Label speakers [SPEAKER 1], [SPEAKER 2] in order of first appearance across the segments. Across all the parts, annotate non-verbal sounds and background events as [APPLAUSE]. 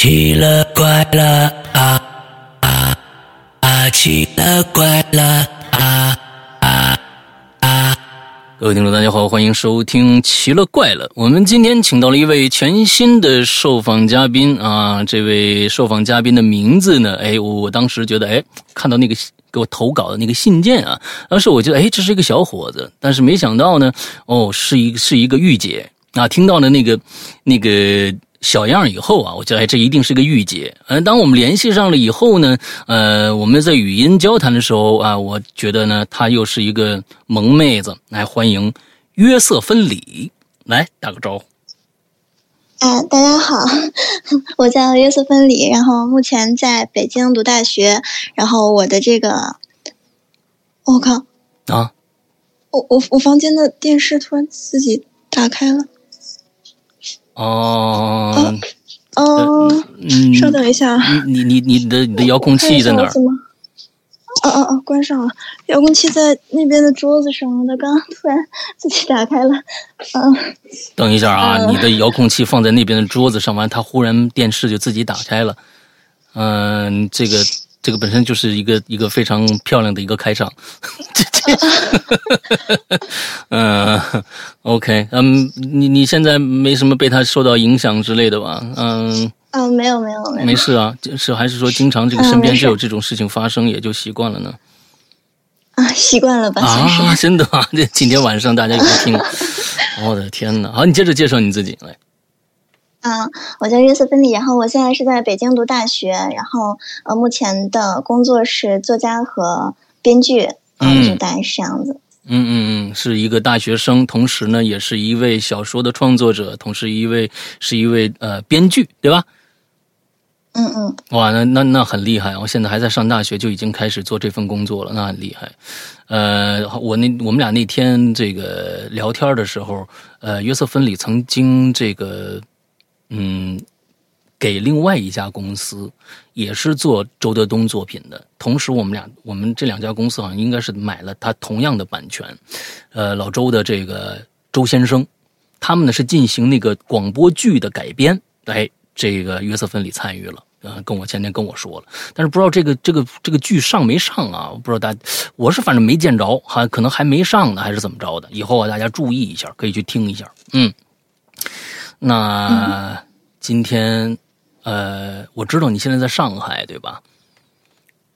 [SPEAKER 1] 奇了怪了啊啊啊！奇了怪了啊啊啊！各位听众，大家好，欢迎收听《奇了怪了》。我们今天请到了一位全新的受访嘉宾啊，这位受访嘉宾的名字呢？哎，我我当时觉得，哎，看到那个给我投稿的那个信件啊，当时我觉得，哎，这是一个小伙子，但是没想到呢，哦，是一是一个御姐啊！听到了那个那个。小样以后啊，我觉得哎，这一定是个御姐。嗯，当我们联系上了以后呢，呃，我们在语音交谈的时候啊，我觉得呢，她又是一个萌妹子。来，欢迎约瑟芬里，来打个招呼。
[SPEAKER 2] 啊，大家好，[LAUGHS] 我叫约瑟芬里，然后目前在北京读大学。然后我的这个，我靠
[SPEAKER 1] 啊，
[SPEAKER 2] 我我我房间的电视突然自己打开了。
[SPEAKER 1] 哦，
[SPEAKER 2] 哦，嗯稍等一下，
[SPEAKER 1] 你你你你的你的遥控器在哪儿？
[SPEAKER 2] 哦哦哦，关上了，遥控器在那边的桌子上，它刚刚突然自己打开了。嗯，
[SPEAKER 1] 等一下啊，你的遥控器放在那边的桌子上，完它忽然电视就自己打开了。嗯，这个。这个本身就是一个一个非常漂亮的一个开场，嗯，[LAUGHS] OK，嗯，你你现在没什么被他受到影响之类的吧？
[SPEAKER 2] 嗯，嗯，没有没有没有，
[SPEAKER 1] 没事啊，是还是说经常这个身边就有这种事情发生，也就习惯了呢？
[SPEAKER 2] 啊，习惯了吧？
[SPEAKER 1] 啊，真的吗？这今天晚上大家有听？[LAUGHS] 我的天哪！好，你接着介绍你自己来。
[SPEAKER 2] 啊，我叫约瑟芬妮，然后我现在是在北京读大学，然后呃，目前的工作是作家和编剧，嗯，就大概是这样子。
[SPEAKER 1] 嗯嗯嗯，是一个大学生，同时呢，也是一位小说的创作者，同时一位是一位呃编剧，对吧？
[SPEAKER 2] 嗯嗯。
[SPEAKER 1] 哇，那那那很厉害！我现在还在上大学，就已经开始做这份工作了，那很厉害。呃，我那我们俩那天这个聊天的时候，呃，约瑟芬里曾经这个。嗯，给另外一家公司，也是做周德东作品的。同时，我们俩，我们这两家公司好像应该是买了他同样的版权。呃，老周的这个周先生，他们呢是进行那个广播剧的改编。哎，这个约瑟芬里参与了，呃，跟我前天跟我说了，但是不知道这个这个这个剧上没上啊？我不知道大，我是反正没见着，还可能还没上呢，还是怎么着的？以后啊，大家注意一下，可以去听一下。嗯。那今天，呃，我知道你现在在上海，对吧？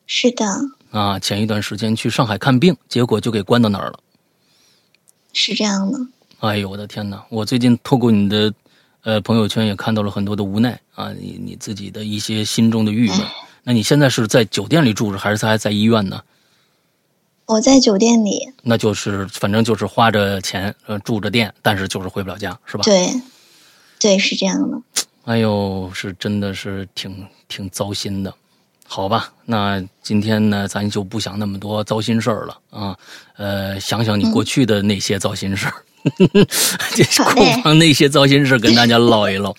[SPEAKER 2] 是的。
[SPEAKER 1] 啊，前一段时间去上海看病，结果就给关到那儿了。
[SPEAKER 2] 是这样的。
[SPEAKER 1] 哎呦，我的天哪！我最近透过你的呃朋友圈也看到了很多的无奈啊，你你自己的一些心中的郁闷。那你现在是在酒店里住着，还是在在医院呢？
[SPEAKER 2] 我在酒店里。
[SPEAKER 1] 那就是反正就是花着钱呃住着店，但是就是回不了家，是吧？
[SPEAKER 2] 对。对，是这样的。
[SPEAKER 1] 哎呦，是真的是挺挺糟心的，好吧？那今天呢，咱就不想那么多糟心事儿了啊。呃，想想你过去的那些糟心事儿，[LAUGHS] 不妨那些糟心事跟大家唠一唠，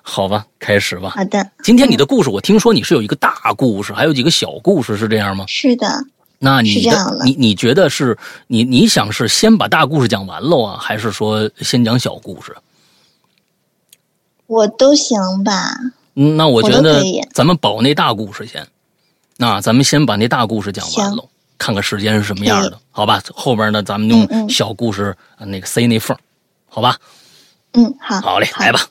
[SPEAKER 1] 好吧？开始吧。
[SPEAKER 2] 好的。
[SPEAKER 1] 今天你的故事，我听说你是有一个大故事，还有几个小故事，是这样吗？
[SPEAKER 2] 是的。
[SPEAKER 1] 那你
[SPEAKER 2] 的
[SPEAKER 1] 你你觉得是你你想是先把大故事讲完喽啊，还是说先讲小故事？
[SPEAKER 2] 我都行吧，
[SPEAKER 1] 嗯，那我觉得咱们保那大故事先，那咱们先把那大故事讲完喽，看看时间是什么样的，好吧？后边呢，咱们用小故事那个塞那缝，好吧？
[SPEAKER 2] 嗯，好，好
[SPEAKER 1] 嘞，来吧。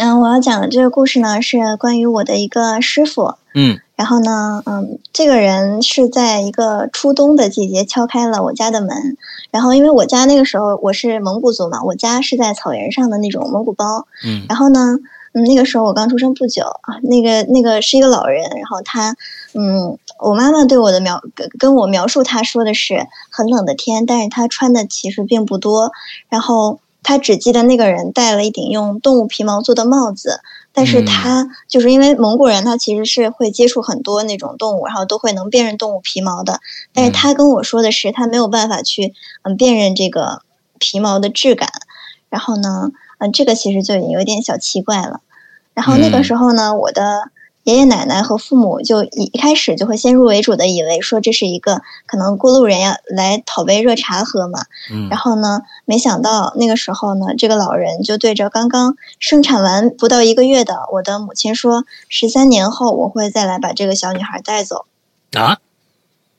[SPEAKER 2] 嗯，我要讲的这个故事呢，是关于我的一个师傅，
[SPEAKER 1] 嗯。
[SPEAKER 2] 然后呢，嗯，这个人是在一个初冬的季节敲开了我家的门。然后，因为我家那个时候我是蒙古族嘛，我家是在草原上的那种蒙古包。
[SPEAKER 1] 嗯。
[SPEAKER 2] 然后呢，嗯，那个时候我刚出生不久啊，那个那个是一个老人。然后他，嗯，我妈妈对我的描跟跟我描述，他说的是很冷的天，但是他穿的其实并不多。然后他只记得那个人戴了一顶用动物皮毛做的帽子。但是他就是因为蒙古人，他其实是会接触很多那种动物，然后都会能辨认动物皮毛的。但是他跟我说的是，他没有办法去嗯辨认这个皮毛的质感。然后呢，嗯，这个其实就已经有点小奇怪了。然后那个时候呢，我的爷爷奶奶和父母就一一开始就会先入为主的以为说这是一个可能过路人要来讨杯热茶喝嘛。
[SPEAKER 1] 嗯
[SPEAKER 2] 然后呢，没想到那个时候呢，这个老人就对着刚刚生产完不到一个月的我的母亲说：“十三年后我会再来把这个小女孩带走。
[SPEAKER 1] 啊，”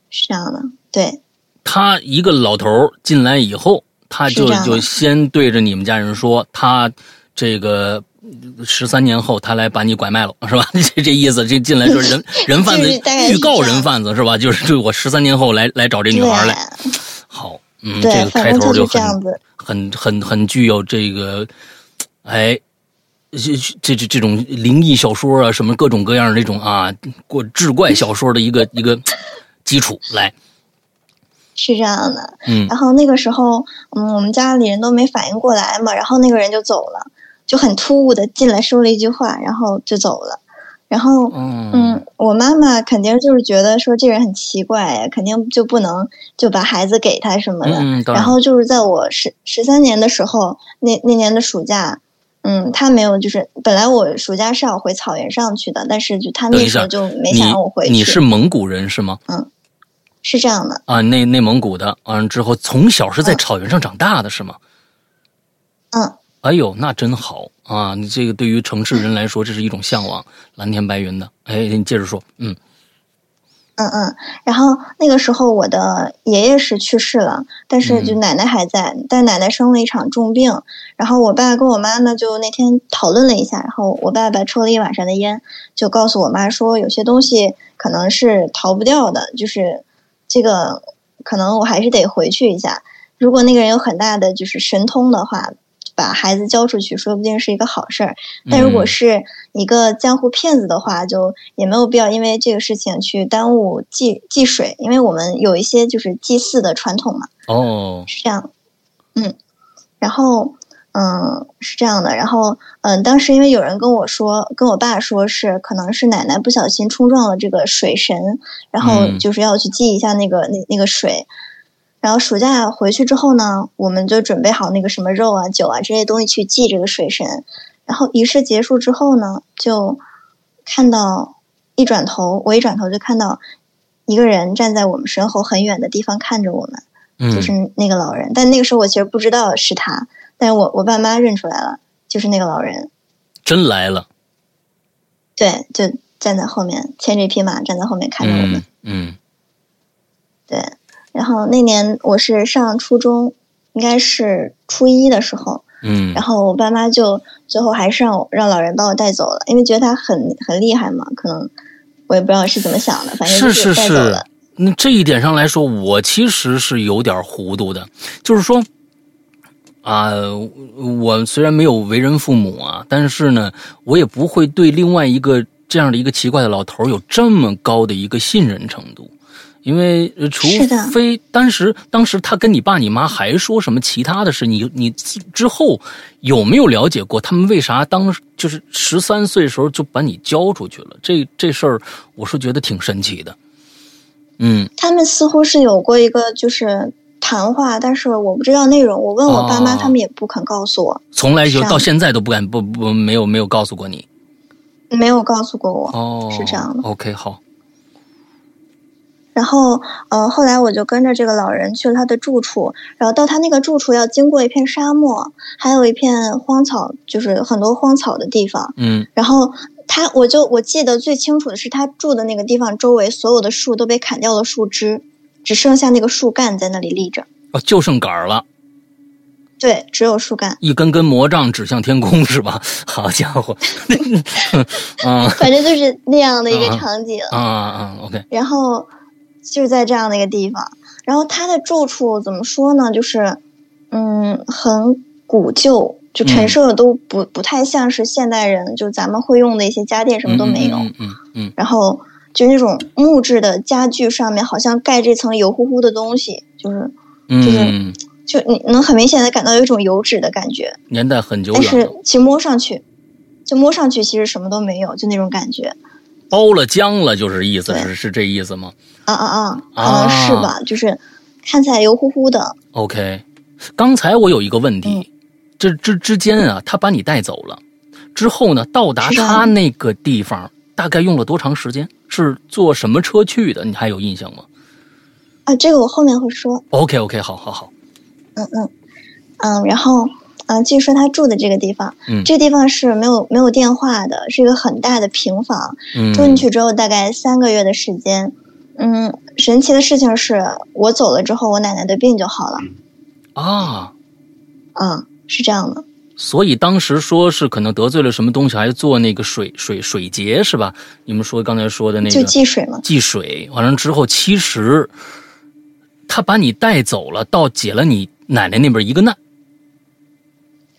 [SPEAKER 2] 是这样的，对，
[SPEAKER 1] 他一个老头儿进来以后，他就就先对着你们家人说，他这个十三年后他来把你拐卖了，[LAUGHS] 是吧？[LAUGHS] 这这意思，这进来说人 [LAUGHS] 人贩子预告人贩子是吧？就是就我十三年后来来找这女孩来。好，嗯，这个开头就很。很很很具有这个，哎。这这这这种灵异小说啊，什么各种各样的这种啊，过志怪小说的一个一个基础来，
[SPEAKER 2] 是这样的，
[SPEAKER 1] 嗯
[SPEAKER 2] 然后那个时候，嗯，我们家里人都没反应过来嘛，然后那个人就走了，就很突兀的进来说了一句话，然后就走了。然后，
[SPEAKER 1] 嗯
[SPEAKER 2] 嗯，我妈妈肯定就是觉得说这人很奇怪呀，肯定就不能就把孩子给他什么的。
[SPEAKER 1] 嗯，
[SPEAKER 2] 然后就是在我十十三年的时候，那那年的暑假，嗯，他没有，就是本来我暑假是要回草原上去的，但是就他那时候就没想让我回去。
[SPEAKER 1] 你你是蒙古人是吗？
[SPEAKER 2] 嗯是这样的，
[SPEAKER 1] 啊，内内蒙古的，完了之后从小是在
[SPEAKER 2] 嗯
[SPEAKER 1] 草原上长大的是吗？
[SPEAKER 2] 嗯，
[SPEAKER 1] 哎呦，那真好啊！你这个对于城市人来说，这是一种向往，蓝天白云的。哎，你接着说，嗯
[SPEAKER 2] 嗯嗯，然后那个时候我的爷爷是去世了，但是就
[SPEAKER 1] 嗯
[SPEAKER 2] 奶奶还在，但奶奶生了一场重病，然后我爸跟我妈呢就那天讨论了一下，然后我爸爸抽了一晚上的烟，就告诉我妈说有些东西可能是逃不掉的，就是这个可能我还是得回去一下，如果那个人有很大的就是神通的话。把孩子交出去，说不定是一个好事儿。但如果
[SPEAKER 1] 嗯
[SPEAKER 2] 是一个江湖骗子的话，就也没有必要因为这个事情去耽误祭祭水，因为我们有一些就是祭祀的传统嘛，
[SPEAKER 1] 哦，
[SPEAKER 2] 是这样。嗯，然后嗯是这样的，然后嗯当时因为有人跟我说，跟我爸说是可能是奶奶不小心冲撞了这个水神，然后
[SPEAKER 1] 嗯
[SPEAKER 2] 就是要去祭一下那个那那个水。然后暑假回去之后呢，我们就准备好那个什么肉啊、酒啊这些东西去祭这个水神。然后仪式结束之后呢，就看到一转头，我一转头就看到一个人站在我们身后很远的地方看着我们，
[SPEAKER 1] 嗯，
[SPEAKER 2] 就是那个老人。但那个时候我其实不知道是他，但是我我爸妈认出来了，就是那个老人。
[SPEAKER 1] 真来了，
[SPEAKER 2] 对，就站在后面，牵着一匹马站在后面看着我们。
[SPEAKER 1] 嗯嗯
[SPEAKER 2] 对，然后那年我是上初中，应该是初一的时候，
[SPEAKER 1] 嗯
[SPEAKER 2] 然后我爸妈就最后还是让我让老人把我带走了，因为觉得他很很厉害嘛，可能我也不知道是怎么想的，反正就是
[SPEAKER 1] 是是
[SPEAKER 2] 带走了。
[SPEAKER 1] 那这一点上来说，我其实是有点糊涂的，就是说。啊，我虽然没有为人父母啊，但是呢，我也不会对另外一个这样的一个奇怪的老头有这么高的一个信任程度，因为呃除非当时当时他跟你爸你妈还说什么其他的事，你你之后有没有了解过他们为啥当就是十三岁的时候就把你交出去了？这这事儿我是觉得挺神奇的。嗯
[SPEAKER 2] 他们似乎是有过一个就是谈话，但是我不知道内容。我问我爸妈，
[SPEAKER 1] 哦
[SPEAKER 2] 他们也不肯告诉我，
[SPEAKER 1] 从来就到现在都不敢不不没有没有告诉过你
[SPEAKER 2] 没有告诉过我。
[SPEAKER 1] 哦，
[SPEAKER 2] 是这样的
[SPEAKER 1] OK，好，
[SPEAKER 2] 然后，呃，后来我就跟着这个老人去了他的住处，然后到他那个住处要经过一片沙漠，还有一片荒草，就是很多荒草的地方。
[SPEAKER 1] 嗯
[SPEAKER 2] 然后他，我就我记得最清楚的是，他住的那个地方周围所有的树都被砍掉了树枝，只剩下那个树干在那里立着。
[SPEAKER 1] 哦，就剩杆儿了，
[SPEAKER 2] 对，只有树干，
[SPEAKER 1] 一根根魔杖指向天空是吧？[LAUGHS] 好家伙，[LAUGHS] 啊
[SPEAKER 2] 反正就是那样的一个
[SPEAKER 1] 啊
[SPEAKER 2] 场景。
[SPEAKER 1] 啊啊，OK，
[SPEAKER 2] 然后就是在这样的一个地方，然后他的住处怎么说呢？就是嗯，很古旧，就陈设的都不、不太像是现代人，就咱们会用的一些家电什么都没有。
[SPEAKER 1] 嗯嗯嗯
[SPEAKER 2] 然后就那种木质的家具上面好像盖这层油乎乎的东西，就是
[SPEAKER 1] 嗯
[SPEAKER 2] 就是
[SPEAKER 1] 嗯，
[SPEAKER 2] 就你能很明显的感到有一种油脂的感觉，
[SPEAKER 1] 年代很久
[SPEAKER 2] 但是，其实摸上去，就摸上去其实什么都没有，就那种感觉。
[SPEAKER 1] 包了浆了，就是意思是是这意思吗
[SPEAKER 2] 啊啊啊，可能是吧，就是看起来油乎乎的。
[SPEAKER 1] ？OK，刚才我有一个问题，
[SPEAKER 2] 嗯
[SPEAKER 1] 这之之间啊，他把你带走了之后呢，到达他那个地方大概用了多长时间？是坐什么车去的？你还有印象吗？
[SPEAKER 2] 啊，这个我后面会说。
[SPEAKER 1] OK OK，好好好。
[SPEAKER 2] 嗯嗯嗯，然后嗯，继续说他住的这个地方。
[SPEAKER 1] 嗯
[SPEAKER 2] 这个地方是没有没有电话的，是一个很大的平房。
[SPEAKER 1] 嗯，
[SPEAKER 2] 住进去之后大概三个月的时间，嗯，神奇的事情是我走了之后，我奶奶的病就好了。
[SPEAKER 1] 啊，
[SPEAKER 2] 嗯，是这样的。
[SPEAKER 1] 所以当时说是可能得罪了什么东西，还做那个水水水节是吧？你们说刚才说的那
[SPEAKER 2] 就
[SPEAKER 1] 个
[SPEAKER 2] 忌水嘛。
[SPEAKER 1] 祭水，完了之后，其实他把你带走了，倒解了你奶奶那边一个难。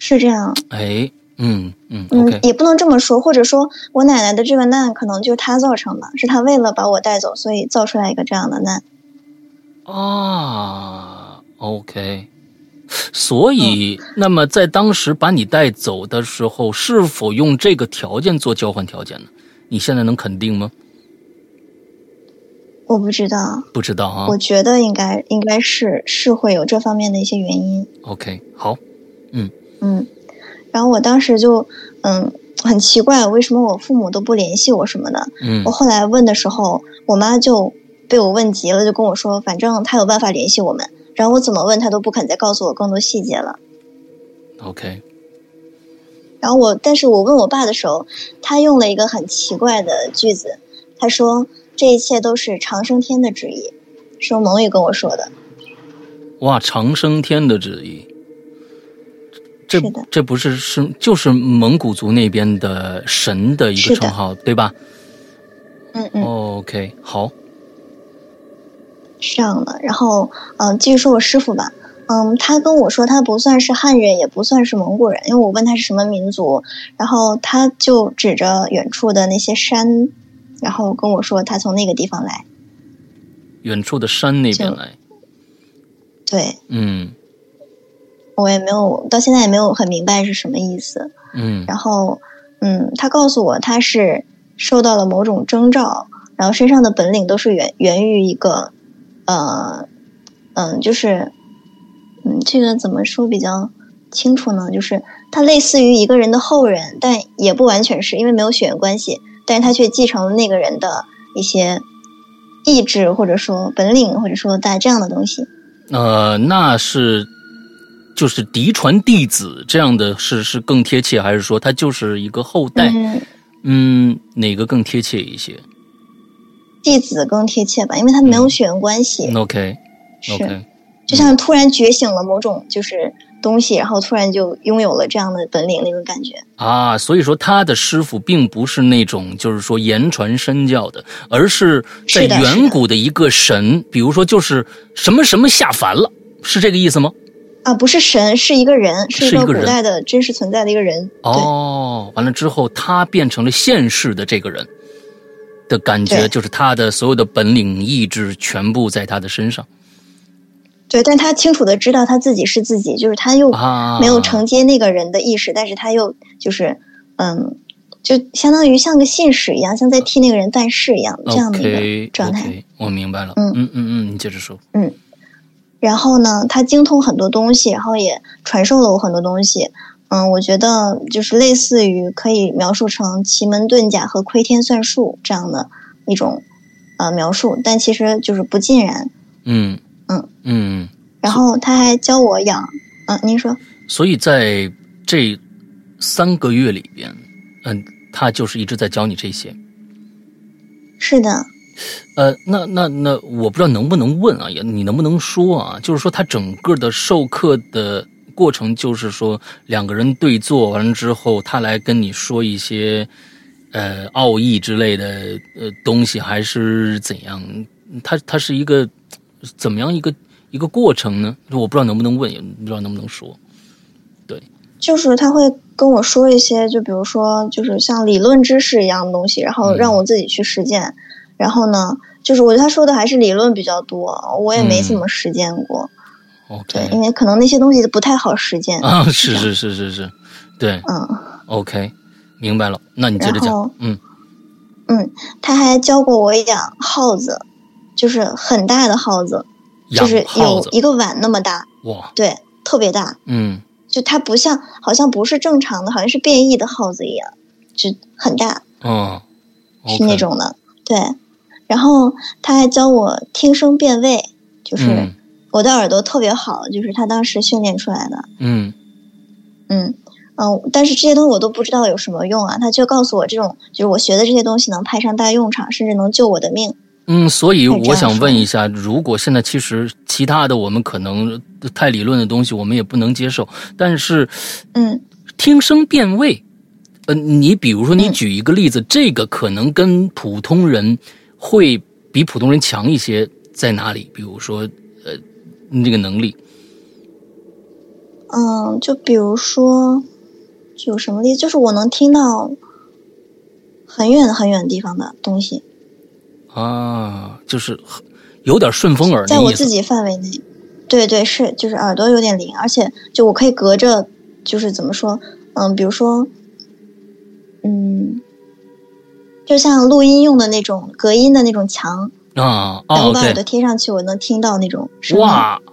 [SPEAKER 2] 是这样，
[SPEAKER 1] 哎，嗯嗯
[SPEAKER 2] 嗯也不能这么说，或者说我奶奶的这个难可能就是她造成的，是她为了把我带走，所以造出来一个这样的难。
[SPEAKER 1] 啊，OK。所以，那么在当时把你带走的时候，是否用这个条件做交换条件呢？你现在能肯定吗？
[SPEAKER 2] 我不知道，
[SPEAKER 1] 不知道啊。
[SPEAKER 2] 我觉得应该应该是是会有这方面的一些原因。
[SPEAKER 1] OK，好，
[SPEAKER 2] 嗯，然后我当时就嗯很奇怪，为什么我父母都不联系我什么的。
[SPEAKER 1] 嗯
[SPEAKER 2] 我后来问的时候，我妈就被我问急了，就跟我说，反正她有办法联系我们。然后我怎么问她都不肯再告诉我更多细节了。
[SPEAKER 1] ，OK，
[SPEAKER 2] 然后我，但是我问我爸的时候，他用了一个很奇怪的句子，他说这一切都是长生天的旨意，是用蒙语跟我说的。
[SPEAKER 1] 哇，长生天的旨意，这这不是是就是蒙古族那边的神的一个称号，对吧
[SPEAKER 2] 嗯嗯
[SPEAKER 1] ，？OK，好，
[SPEAKER 2] 是这样的。然后，嗯，继续说我师傅吧。嗯，他跟我说他不算是汉人，也不算是蒙古人，因为我问他是什么民族，然后他就指着远处的那些山，然后跟我说他从那个地方来。
[SPEAKER 1] 远处的山那边来，
[SPEAKER 2] 对
[SPEAKER 1] 嗯
[SPEAKER 2] 我也没有到现在也没有很明白是什么意思。
[SPEAKER 1] 嗯
[SPEAKER 2] 然后，嗯，他告诉我他是受到了某种征兆，然后身上的本领都是源源于一个，呃，嗯，就是，嗯，这个怎么说比较清楚呢？就是他类似于一个人的后人，但也不完全是因为没有血缘关系，但是他却继承了那个人的一些意志，或者说本领，或者说大这样的东西。
[SPEAKER 1] 呃，那是就是嫡传弟子这样的是是更贴切，还是说他就是一个后代？
[SPEAKER 2] 嗯，
[SPEAKER 1] 嗯，哪个更贴切一些
[SPEAKER 2] 弟子更贴切吧，因为他没有血缘关系。
[SPEAKER 1] ？OK
[SPEAKER 2] 是
[SPEAKER 1] OK，
[SPEAKER 2] 就像突然觉醒了某种就是东西，然后突然就拥有了这样的本领那种感觉。
[SPEAKER 1] 啊，所以说他的师傅并不是那种就是说言传身教的，而是在远古的一个神，比如说就是什么什么下凡了，是这个意思吗？
[SPEAKER 2] 啊，不是神，是一个人，是一个古代的真实存在的一个人。
[SPEAKER 1] 哦，完了之后他变成了现世的这个人的感觉，就是他的所有的本领意志全部在他的身上
[SPEAKER 2] 对，但他清楚的知道他自己是自己，就是他又
[SPEAKER 1] 啊，
[SPEAKER 2] 没有承接那个人的意识，但是他又就是嗯，就相当于像个信使一样，像在替那个人办事一样这样的一个状态。
[SPEAKER 1] 我明白了。
[SPEAKER 2] 嗯
[SPEAKER 1] 嗯嗯嗯，你接着说。
[SPEAKER 2] 然后呢，他精通很多东西，然后也传授了我很多东西。嗯，我觉得就是类似于可以描述成奇门遁甲和窥天算术这样的一种呃描述，但其实就是不尽然。
[SPEAKER 1] 嗯
[SPEAKER 2] 嗯
[SPEAKER 1] 嗯，
[SPEAKER 2] 然后他还教我养，嗯，您说，
[SPEAKER 1] 所以在这三个月里边，嗯，他就是一直在教你这些。
[SPEAKER 2] 是的，
[SPEAKER 1] 呃，那那那，我不知道能不能问啊，也你能不能说啊？就是说他整个的授课的过程，就是说两个人对坐完了之后，他来跟你说一些呃奥义之类的呃东西，还是怎样？他他是一个怎么样一个一个过程呢？我不知道能不能问，也不知道能不能说。
[SPEAKER 2] 对就是他会跟我说一些，就比如说就是像理论知识一样的东西，然后
[SPEAKER 1] 嗯
[SPEAKER 2] 让我自己去实践。然后呢，就是我觉得他说的还是理论比较多，我也没怎么实践过。对，因为可能那些东西不太好实践。
[SPEAKER 1] 啊，[LAUGHS] 是是是是是，对
[SPEAKER 2] 嗯。
[SPEAKER 1] ，OK，明白了。那你接着讲，嗯
[SPEAKER 2] 嗯，他还教过我养耗子，就是很大的耗子，
[SPEAKER 1] 养
[SPEAKER 2] 就是，有一个碗那么大，
[SPEAKER 1] 哇，
[SPEAKER 2] 对，特别大。
[SPEAKER 1] 嗯。
[SPEAKER 2] 就它不像，好像不是正常的，好像是变异的耗子一样，就很大。
[SPEAKER 1] 哦
[SPEAKER 2] 是那种的。对，然后他还教我听声辨位，就是我的耳朵特别好，就是他当时训练出来的。
[SPEAKER 1] 嗯
[SPEAKER 2] 嗯嗯，但是这些东西我都不知道有什么用啊，他就告诉我这种就是我学的这些东西能派上大用场，甚至能救我的命。
[SPEAKER 1] 嗯，所以我想问一下，如果现在其实其他的我们可能太理论的东西我们也不能接受，但是，
[SPEAKER 2] 嗯，
[SPEAKER 1] 听声辨位，呃，你比如说你举一个例子，这个可能跟普通人会比普通人强一些，在哪里？比如说，呃，那个能力。
[SPEAKER 2] 嗯，就比如说，有什么例子？就是我能听到很远很远的地方的东西。
[SPEAKER 1] 啊，就是有点顺风耳，
[SPEAKER 2] 在我自己范围内，对对是，就是耳朵有点灵，而且就我可以隔着，就是怎么说，嗯，比如说，嗯，就像录音用的那种隔音的那种墙
[SPEAKER 1] 啊，
[SPEAKER 2] 我把耳朵贴上去，我能听到那种声音，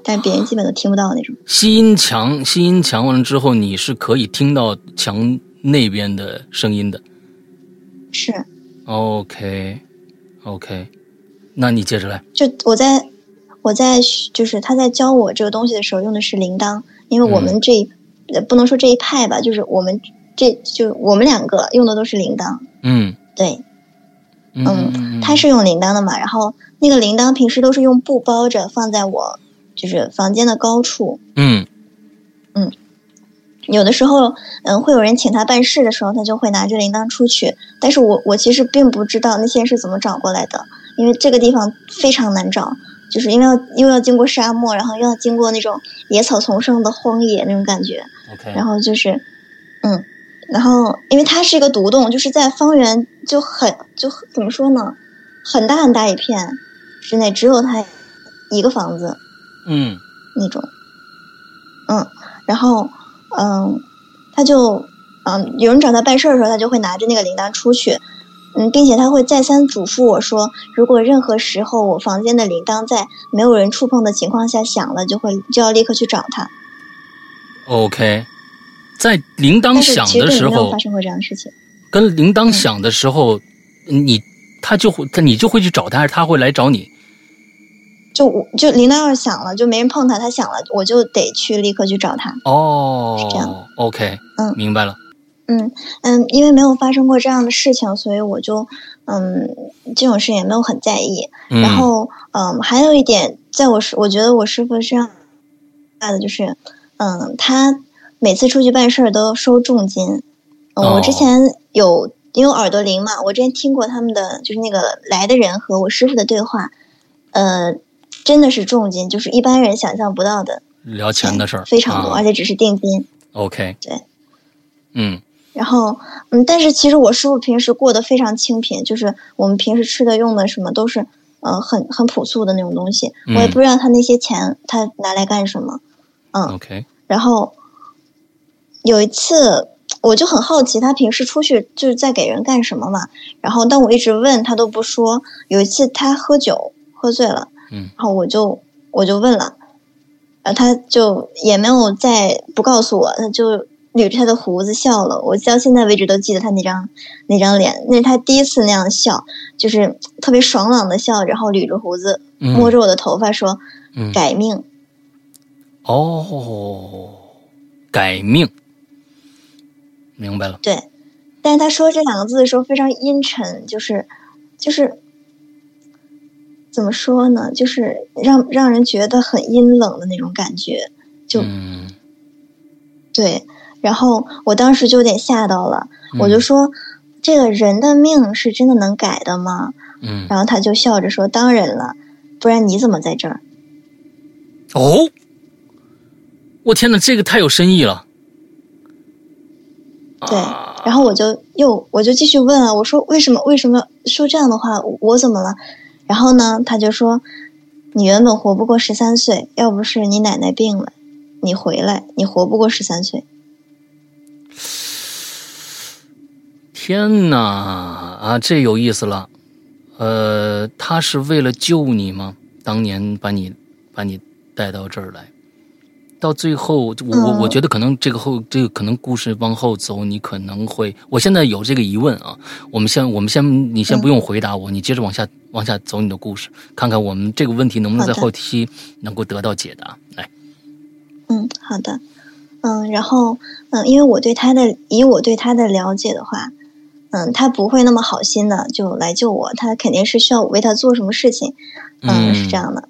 [SPEAKER 2] 但别人基本都听不到那种。
[SPEAKER 1] 吸音墙，吸音墙完了之后，你是可以听到墙那边的声音的，
[SPEAKER 2] 是
[SPEAKER 1] ，OK。OK，那你接着来。
[SPEAKER 2] 就我在，我在就是他在教我这个东西的时候用的是铃铛，因为我们这一不能说这一派吧，就是我们这就我们两个用的都是铃铛。
[SPEAKER 1] 嗯，
[SPEAKER 2] 对，嗯，他是用铃铛的嘛，然后那个铃铛平时都是用布包着放在我就是房间的高处。
[SPEAKER 1] 嗯
[SPEAKER 2] 嗯。有的时候，嗯，会有人请他办事的时候，他就会拿着铃铛出去。但是我我其实并不知道那些是怎么找过来的，因为这个地方非常难找，就是因为要又要经过沙漠，然后又要经过那种野草丛生的荒野那种感觉。然后就是，嗯，然后因为它是一个独栋，就是在方圆就很就怎么说呢，很大很大一片之内只有他一个房子。
[SPEAKER 1] 嗯。
[SPEAKER 2] 那种。嗯，然后。嗯，他就嗯，有人找他办事儿的时候，他就会拿着那个铃铛出去，嗯，并且他会再三嘱咐我说，如果任何时候我房间的铃铛在没有人触碰的情况下响了，就会就要立刻去找他。
[SPEAKER 1] OK，在铃铛响的时候
[SPEAKER 2] 发生过这样的事情。
[SPEAKER 1] 跟铃铛响的时候，你他就会他你就会去找他，还是他会来找你？
[SPEAKER 2] 就我就铃铛要是响了，就没人碰它，它响了，我就得去立刻去找他。
[SPEAKER 1] 哦，
[SPEAKER 2] 是这样。
[SPEAKER 1] OK，
[SPEAKER 2] 嗯，
[SPEAKER 1] 明白了。
[SPEAKER 2] 嗯嗯，因为没有发生过这样的事情，所以我就嗯这种事也没有很在意。然后嗯，还有一点，在我师，我觉得我师傅是这样的，就是嗯，他每次出去办事儿都收重金。嗯，我之前有因为耳朵灵嘛，我之前听过他们的就是那个来的人和我师傅的对话，呃。真的是重金，就是一般人想象不到的，
[SPEAKER 1] 聊钱的事儿
[SPEAKER 2] 非常多，而且只是定金。
[SPEAKER 1] OK，
[SPEAKER 2] 对，
[SPEAKER 1] 嗯，
[SPEAKER 2] 然后嗯，但是其实我师傅平时过得非常清贫，就是我们平时吃的用的什么都是呃很很朴素的那种东西，我也不知道他那些钱他拿来干什么。嗯
[SPEAKER 1] ，OK，
[SPEAKER 2] 然后有一次我就很好奇，他平时出去就是在给人干什么嘛？然后但我一直问他都不说。有一次他喝酒喝醉了。
[SPEAKER 1] 嗯，
[SPEAKER 2] 然后我就我就问了，然后他就也没有再不告诉我，他就捋着他的胡子笑了。我到现在为止都记得他那张那张脸，那是他第一次那样笑，就是特别爽朗的笑，然后捋着胡子，摸着我的头发说：“改命。”
[SPEAKER 1] 哦，改命，明白了。
[SPEAKER 2] 对，但是他说这两个字的时候非常阴沉，就是就是。怎么说呢？就是让让人觉得很阴冷的那种感觉，就对。然后我当时就有点吓到了，我就说：“这个人的命是真的能改的吗？”
[SPEAKER 1] 嗯。
[SPEAKER 2] 然后他就笑着说：“当然了，不然你怎么在这儿？”
[SPEAKER 1] 哦，我天哪，这个太有深意了。
[SPEAKER 2] 对，然后我就又我就继续问啊，我说：“为什么？为什么说这样的话？我怎么了？”然后呢，他就说：“你原本活不过十三岁，要不是你奶奶病了，你回来，你活不过十三岁。”
[SPEAKER 1] 天哪！啊，这有意思了。呃，他是为了救你吗？当年把你把你带到这儿来，到最后，我我我觉得可能这个后这个可能故事往后走，你可能会，我现在有这个疑问啊。我们先我们先你先不用回答我，你接着往下往下走你的故事，看看我们这个问题能不能在后期能够得到解答。来，
[SPEAKER 2] 嗯，好的，嗯，然后嗯，因为我对他的以我对他的了解的话，嗯，他不会那么好心的就来救我，他肯定是需要我为他做什么事情，嗯，是这样的，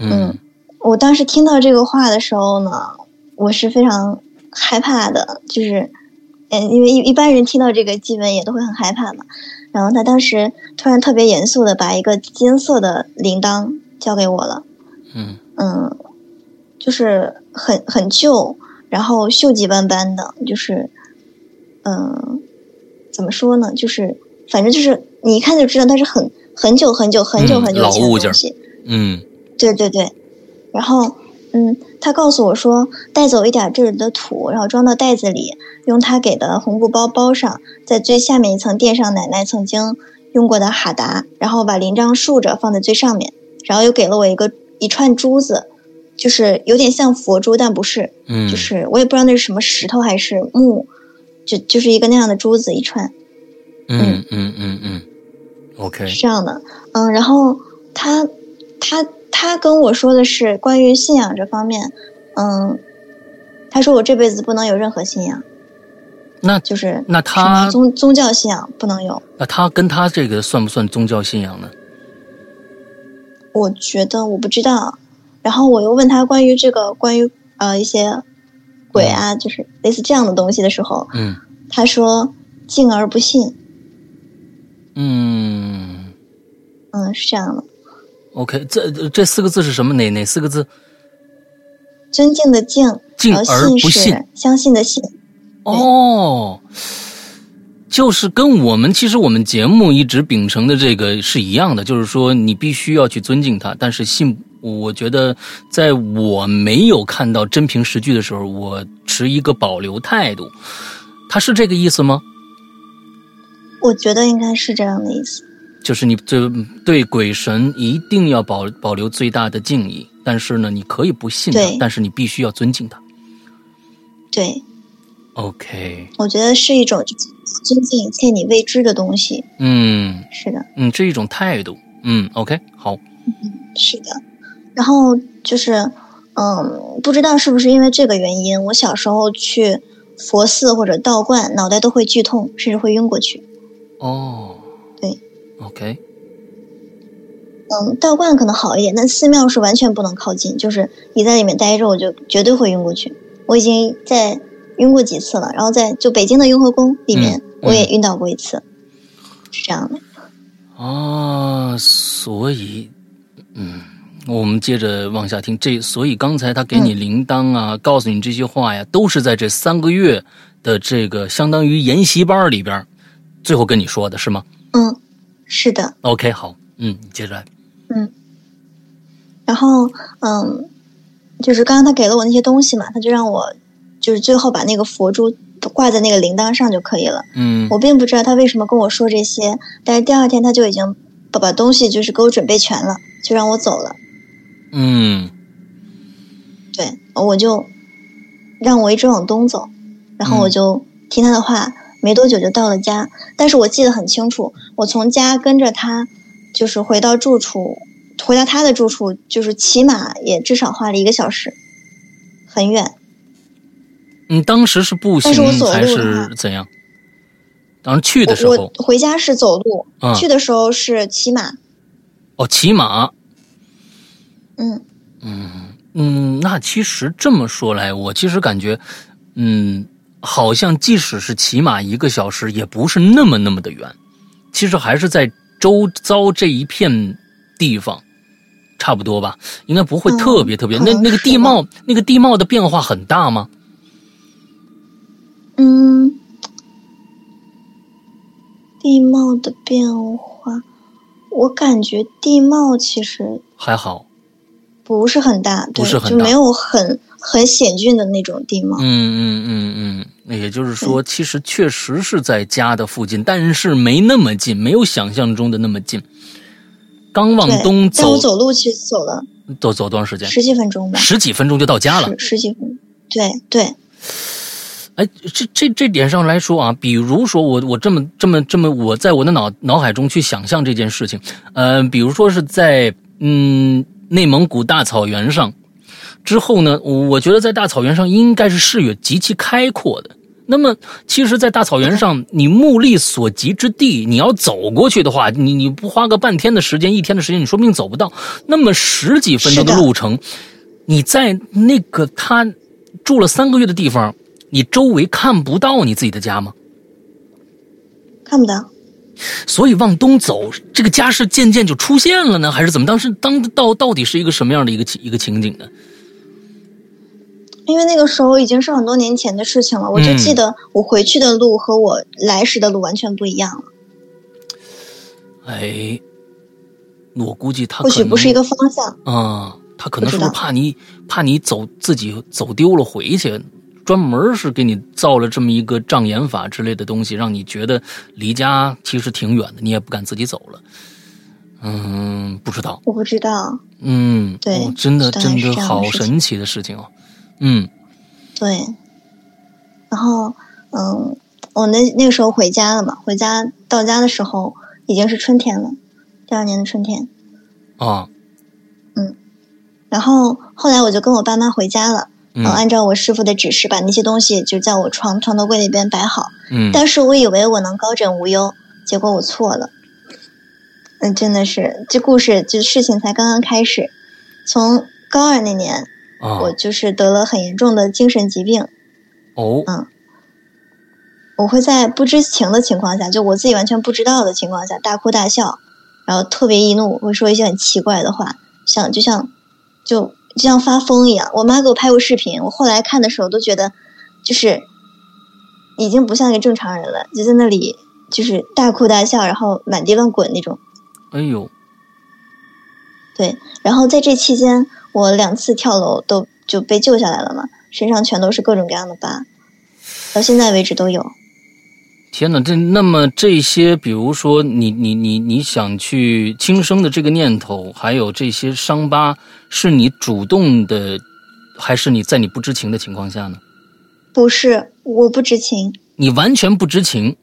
[SPEAKER 2] 嗯。我当时听到这个话的时候呢，我是非常害怕的，就是，嗯，因为一一般人听到这个基本也都会很害怕嘛。然后他当时突然特别严肃的把一个金色的铃铛交给我了，
[SPEAKER 1] 嗯
[SPEAKER 2] 嗯，就是很很旧，然后锈迹斑斑的，就是，嗯，怎么说呢？就是反正就是你一看就知道它是很很久很久很久很久以前的东西，
[SPEAKER 1] 嗯，
[SPEAKER 2] 对对对。然后，嗯，他告诉我说，带走一点这里的土，然后装到袋子里，用他给的红布包包上，在最下面一层垫上奶奶曾经用过的哈达，然后把铃铛竖着放在最上面，然后又给了我一个一串珠子，就是有点像佛珠，但不是，
[SPEAKER 1] 嗯，
[SPEAKER 2] 就是我也不知道那是什么石头还是木，就就是一个那样的珠子一串，
[SPEAKER 1] 嗯。嗯嗯嗯，OK，
[SPEAKER 2] 是这样的，嗯，然后他他。他跟我说的是关于信仰这方面，嗯，他说我这辈子不能有任何信仰，
[SPEAKER 1] 那
[SPEAKER 2] 就是
[SPEAKER 1] 那他
[SPEAKER 2] 宗宗教信仰不能有。
[SPEAKER 1] 那他跟他这个算不算宗教信仰呢？
[SPEAKER 2] 我觉得我不知道。然后我又问他关于这个关于呃一些鬼啊，就是类似这样的东西的时候，
[SPEAKER 1] 嗯，
[SPEAKER 2] 他说敬而不信。
[SPEAKER 1] 嗯
[SPEAKER 2] 嗯，是这样的。
[SPEAKER 1] OK，这这四个字是什么？哪哪四个字？
[SPEAKER 2] 尊敬的敬，
[SPEAKER 1] 敬而不信，
[SPEAKER 2] 相信的信。
[SPEAKER 1] 哦，就是跟我们其实我们节目一直秉承的这个是一样的，就是说你必须要去尊敬他，但是信，我觉得在我没有看到真凭实据的时候，我持一个保留态度。他是这个意思吗？
[SPEAKER 2] 我觉得应该是这样的意思。
[SPEAKER 1] 就是你对对鬼神一定要保保留最大的敬意，但是呢，你可以不信他，但是你必须要尊敬他。
[SPEAKER 2] 对
[SPEAKER 1] ，OK，
[SPEAKER 2] 我觉得是一种尊敬一切你未知的东西。
[SPEAKER 1] 嗯，
[SPEAKER 2] 是的，
[SPEAKER 1] 嗯，这一种态度。嗯，OK，好。
[SPEAKER 2] 嗯，是的。然后就是，嗯，不知道是不是因为这个原因，我小时候去佛寺或者道观，脑袋都会剧痛，甚至会晕过去。
[SPEAKER 1] 哦。OK，
[SPEAKER 2] 嗯，道观可能好一点，但寺庙是完全不能靠近。就是你在里面待着，我就绝对会晕过去。我已经在晕过几次了，然后在就北京的雍和宫里面，我也晕倒过一次，是这样的。
[SPEAKER 1] 啊，所以，嗯，我们接着往下听。这所以刚才他给你铃铛啊，告诉你这些话呀，都是在这三个月的这个相当于研习班里边，最后跟你说的是吗？
[SPEAKER 2] 嗯。是的
[SPEAKER 1] ，OK，好，嗯，接着来，
[SPEAKER 2] 嗯，然后，嗯，就是刚刚他给了我那些东西嘛，他就让我，就是最后把那个佛珠挂在那个铃铛上就可以了，
[SPEAKER 1] 嗯，
[SPEAKER 2] 我并不知道他为什么跟我说这些，但是第二天他就已经把把东西就是给我准备全了，就让我走了，
[SPEAKER 1] 嗯，
[SPEAKER 2] 对，我就让我一直往东走，然后我就听他的话。没多久就到了家，但是我记得很清楚，我从家跟着他，就是回到住处，回到他的住处，就是起码也至少花了一个小时，很远。
[SPEAKER 1] 你当时是步行还是怎样？当时去的时候，
[SPEAKER 2] 回家是走路，去的时候是骑马。
[SPEAKER 1] 哦，骑马。
[SPEAKER 2] 嗯
[SPEAKER 1] 嗯嗯，那其实这么说来，我其实感觉，嗯。好像即使是骑马一个小时，也不是那么那么的远，其实还是在周遭这一片地方，差不多吧，应该不会特别特别。那那个地貌，那个地貌的变化很大吗？
[SPEAKER 2] 嗯，地貌的变化，我感觉地貌其实
[SPEAKER 1] 还好，
[SPEAKER 2] 不是很大，
[SPEAKER 1] 不是很
[SPEAKER 2] 就没有很很险峻的那种地貌。
[SPEAKER 1] 嗯嗯嗯嗯。那也就是说，其实确实是在家的附近，但是没那么近，没有想象中的那么近。刚往东走，
[SPEAKER 2] 但我走路去走了，
[SPEAKER 1] 走走多长时间？
[SPEAKER 2] 十几分钟吧，
[SPEAKER 1] 十几分钟就到家了，
[SPEAKER 2] 十十几分，对对。
[SPEAKER 1] 哎，这这这点上来说啊，比如说我我这么这么这么，我在我的脑脑海中去想象这件事情，呃，比如说是在嗯内蒙古大草原上之后呢，我觉得在大草原上应该是视野极其开阔的。那么，其实，在大草原上，你目力所及之地，你要走过去的话，你你不花个半天的时间、一天的时间，你说不定走不到。那么十几分钟的路程，你在那个他住了三个月的地方。你周围看不到你自己的家吗？
[SPEAKER 2] 看不到。
[SPEAKER 1] 所以往东走，这个家是渐渐就出现了呢，还是怎么？当时当到到底是一个什么样的一个一个情景呢？
[SPEAKER 2] 因为那个时候已经是很多年前的事情了，我就记得我回去的路和我来时的路完全不一样了。
[SPEAKER 1] 哎，我估计他
[SPEAKER 2] 或许不是一个方向
[SPEAKER 1] 啊，他可能是怕你怕你走自己走丢了回去？专门是给你造了这么一个障眼法之类的东西，让你觉得离家其实挺远的，你也不敢自己走了。嗯，不知道，
[SPEAKER 2] 我不知道。
[SPEAKER 1] 嗯，
[SPEAKER 2] 对，
[SPEAKER 1] 真的真的好神奇的事情哦。嗯，
[SPEAKER 2] 对。然后，嗯，我那那个时候回家了嘛，回家到家的时候已经是春天了，第二年的春天。
[SPEAKER 1] 啊。
[SPEAKER 2] 嗯。然后后来我就跟我爸妈回家了。
[SPEAKER 1] 嗯，
[SPEAKER 2] 按照我师傅的指示，把那些东西就在我床床头柜那边摆好。
[SPEAKER 1] 嗯，
[SPEAKER 2] 但是我以为我能高枕无忧，结果我错了。嗯，真的是，这故事这事情才刚刚开始。从高二那年，我就是得了很严重的精神疾病。
[SPEAKER 1] 哦，
[SPEAKER 2] 嗯，我会在不知情的情况下，就我自己完全不知道的情况下，大哭大笑，然后特别易怒，会说一些很奇怪的话，像就像就。就像发疯一样，我妈给我拍过视频，我后来看的时候都觉得，就是已经不像一个正常人了，就在那里就是大哭大笑，然后满地乱滚那种。
[SPEAKER 1] 哎呦！
[SPEAKER 2] 对，然后在这期间，我两次跳楼都就被救下来了嘛，身上全都是各种各样的疤，到现在为止都有。
[SPEAKER 1] 天哪，这那么这些，比如说你你你你想去轻生的这个念头，还有这些伤疤，是你主动的，还是你在你不知情的情况下呢？
[SPEAKER 2] 不是，我不知情。
[SPEAKER 1] 你完全不知情。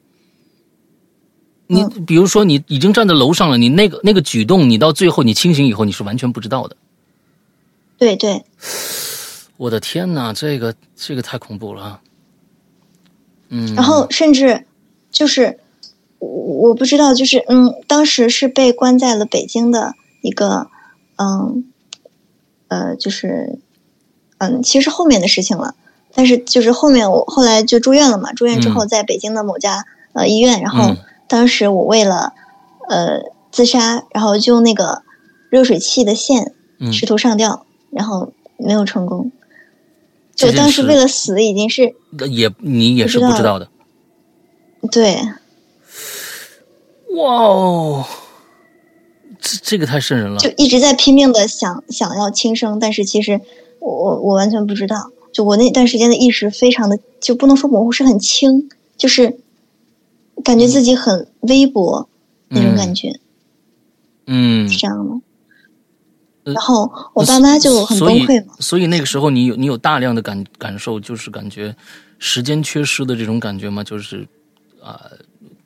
[SPEAKER 1] 你比如说，你已经站在楼上了，你那个那个举动，你到最后你清醒以后，你是完全不知道的。
[SPEAKER 2] 对对。
[SPEAKER 1] 我的天哪，这个这个太恐怖了。嗯。
[SPEAKER 2] 然后甚至。就是我我不知道，就是嗯，当时是被关在了北京的一个嗯呃，就是嗯，其实后面的事情了。但是就是后面我后来就住院了嘛，住院之后在北京的某家呃医院，然后当时我为了呃自杀，然后就用那个热水器的线试图上吊，然后没有成功。就当时为了死已经是
[SPEAKER 1] 也你也是不知道的。
[SPEAKER 2] 对，
[SPEAKER 1] 哇哦，这这个太瘆人了！
[SPEAKER 2] 就一直在拼命的想想要轻生，但是其实我我我完全不知道。就我那段时间的意识非常的，就不能说模糊，是很轻，就是感觉自己很微薄那种感觉。
[SPEAKER 1] 嗯，
[SPEAKER 2] 是这样的。然后我爸妈就很崩溃嘛。
[SPEAKER 1] 所以那个时候你有你有大量的感感受，就是感觉时间缺失的这种感觉吗？就是。啊，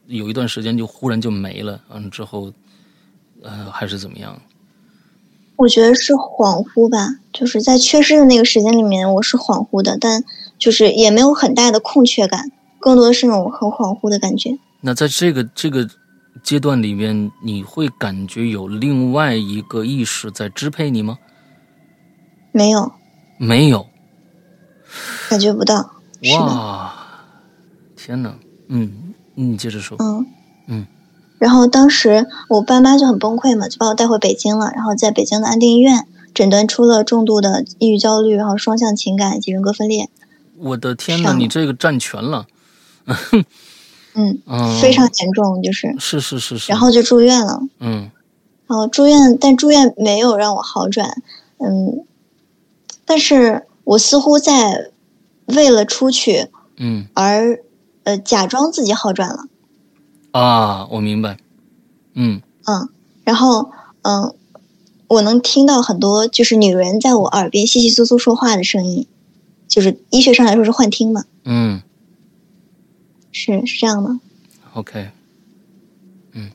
[SPEAKER 1] 有一段时间就忽然就没了，嗯，之后，呃，还是怎么样？
[SPEAKER 2] 我觉得是恍惚吧，就是在缺失的那个时间里面，我是恍惚的，但就是也没有很大的空缺感，更多的是那种很恍惚的感觉。
[SPEAKER 1] 那在这个这个阶段里面，你会感觉有另外一个意识在支配你吗？
[SPEAKER 2] 没有，
[SPEAKER 1] 没有，
[SPEAKER 2] 感觉不到。
[SPEAKER 1] 哇，天哪，嗯。你接着说。
[SPEAKER 2] 嗯
[SPEAKER 1] 嗯，
[SPEAKER 2] 然后当时我爸妈就很崩溃嘛，就把我带回北京了。然后在北京的安定医院诊断出了重度的抑郁焦虑，然后双向情感以及人格分裂。
[SPEAKER 1] 我的天呐，你这个占全了。
[SPEAKER 2] 嗯，非常严重，就是
[SPEAKER 1] 是是是是。
[SPEAKER 2] 然后就住院了。嗯，然后住院，但住院没有让我好转。嗯，但是我似乎在为了出去，
[SPEAKER 1] 嗯，
[SPEAKER 2] 而。呃，假装自己好转了，
[SPEAKER 1] 啊，我明白，
[SPEAKER 2] 嗯嗯，然后嗯，我能听到很多就是女人在我耳边稀稀窣窣说话的声音，就是医学上来说是幻听嘛。
[SPEAKER 1] 嗯
[SPEAKER 2] 是是这样的。
[SPEAKER 1] ，OK，嗯